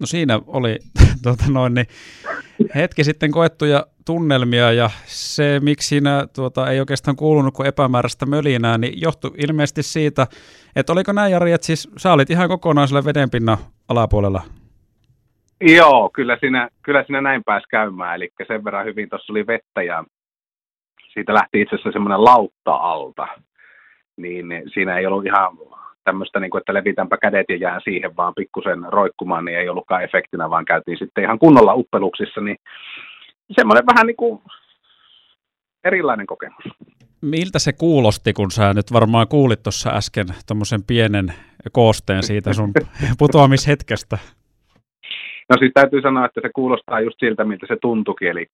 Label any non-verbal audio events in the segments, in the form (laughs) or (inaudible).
No siinä oli (laughs) tuota noin, niin hetki sitten koettuja tunnelmia ja se, miksi siinä tuota, ei oikeastaan kuulunut kuin epämääräistä mölinää, niin johtui ilmeisesti siitä, että oliko näin Jari, että siis sä olit ihan kokonaan vedenpinnan alapuolella? Joo, kyllä siinä, kyllä siinä näin pääsi käymään, eli sen verran hyvin tuossa oli vettä ja siitä lähti itse asiassa semmoinen lautta alta, niin siinä ei ollut ihan tämmöistä, niin kuin, että levitänpä kädet ja jää siihen vaan pikkusen roikkumaan, niin ei ollutkaan efektinä, vaan käytiin sitten ihan kunnolla uppeluksissa, niin semmoinen vähän niin kuin erilainen kokemus. Miltä se kuulosti, kun sä nyt varmaan kuulit tuossa äsken tuommoisen pienen koosteen siitä sun (laughs) putoamishetkestä? No siis täytyy sanoa, että se kuulostaa just siltä, miltä se tuntuikin, eli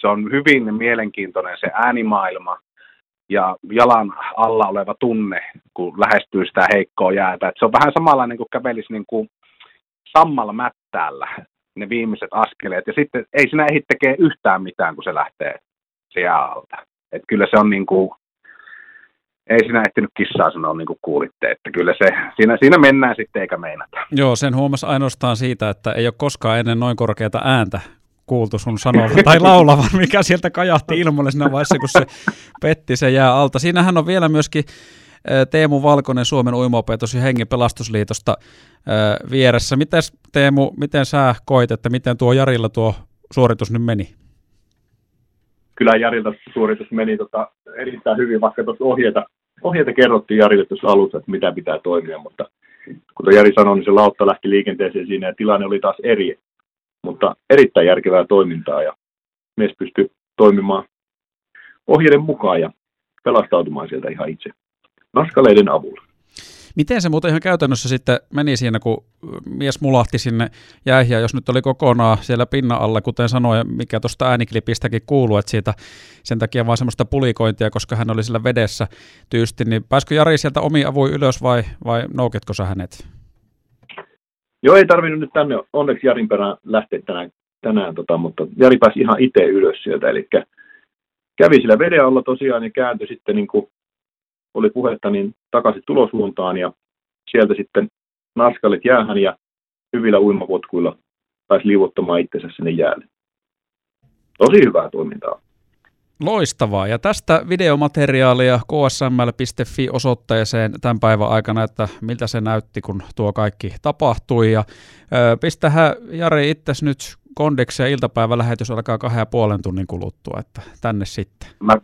se on hyvin mielenkiintoinen se äänimaailma ja jalan alla oleva tunne, kun lähestyy sitä heikkoa jäätä. Et se on vähän samanlainen kuin kävelisi niin kuin sammalla mättäällä ne viimeiset askeleet. Ja sitten ei sinä ehdi tekee yhtään mitään, kun se lähtee alta. Et kyllä se on niin kuin, ei sinä ehtinyt kissaa sanoa niin kuin kuulitte, että kyllä se, siinä, siinä mennään sitten eikä meinata. Joo, sen huomasi ainoastaan siitä, että ei ole koskaan ennen noin korkeata ääntä kuultu sun sanovan tai laulavan, mikä sieltä kajahti ilmoille siinä vaiheessa, kun se petti se jää alta. Siinähän on vielä myöskin Teemu Valkonen Suomen uimaopetus- ja hengen pelastusliitosta vieressä. Miten Teemu, miten sä koit, että miten tuo Jarilla tuo suoritus nyt meni? Kyllä Jarilta suoritus meni tota, erittäin hyvin, vaikka tuossa ohjeita, ohjeita kerrottiin Jarille tuossa alussa, että mitä pitää toimia, mutta kuten Jari sanoi, niin se lautta lähti liikenteeseen siinä ja tilanne oli taas eri, mutta erittäin järkevää toimintaa ja mies pystyi toimimaan ohjeiden mukaan ja pelastautumaan sieltä ihan itse naskaleiden avulla. Miten se muuten ihan käytännössä sitten meni siinä, kun mies mulahti sinne jäihin, ja jos nyt oli kokonaan siellä pinnan alla, kuten sanoin, mikä tuosta ääniklipistäkin kuuluu, että siitä sen takia vaan semmoista pulikointia, koska hän oli sillä vedessä tyysti, niin pääskö Jari sieltä omi avuin ylös vai, vai nouketko sä hänet? Joo, ei tarvinnut nyt tänne onneksi Jarin perään lähteä tänään, tänään tota, mutta Jari pääsi ihan itse ylös sieltä, eli kävi sillä veden alla tosiaan ja kääntyi sitten niin kuin oli puhetta niin takaisin tulosuuntaan ja sieltä sitten naskalit jäähän ja hyvillä uimapotkuilla pääsi liuottamaan itsensä sinne jäälle. Tosi hyvää toimintaa. Loistavaa. Ja tästä videomateriaalia ksml.fi osoitteeseen tämän päivän aikana, että miltä se näytti, kun tuo kaikki tapahtui. Ja ö, pistähän Jari itse nyt kondiksi ja iltapäivälähetys alkaa kahden ja puolen tunnin kuluttua, että tänne sitten. Mä,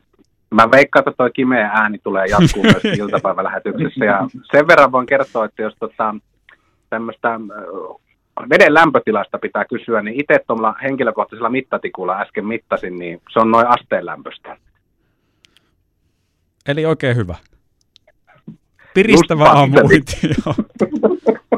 mä veikkaan, että toi kimeä ääni tulee jatkuu myös (laughs) iltapäivälähetyksessä. Ja sen verran voin kertoa, että jos tota, tämmöistä veden lämpötilasta pitää kysyä, niin itse tuolla henkilökohtaisella mittatikulla äsken mittasin, niin se on noin asteen lämpöstä. Eli oikein hyvä. Piristävä aamu. (laughs) (laughs)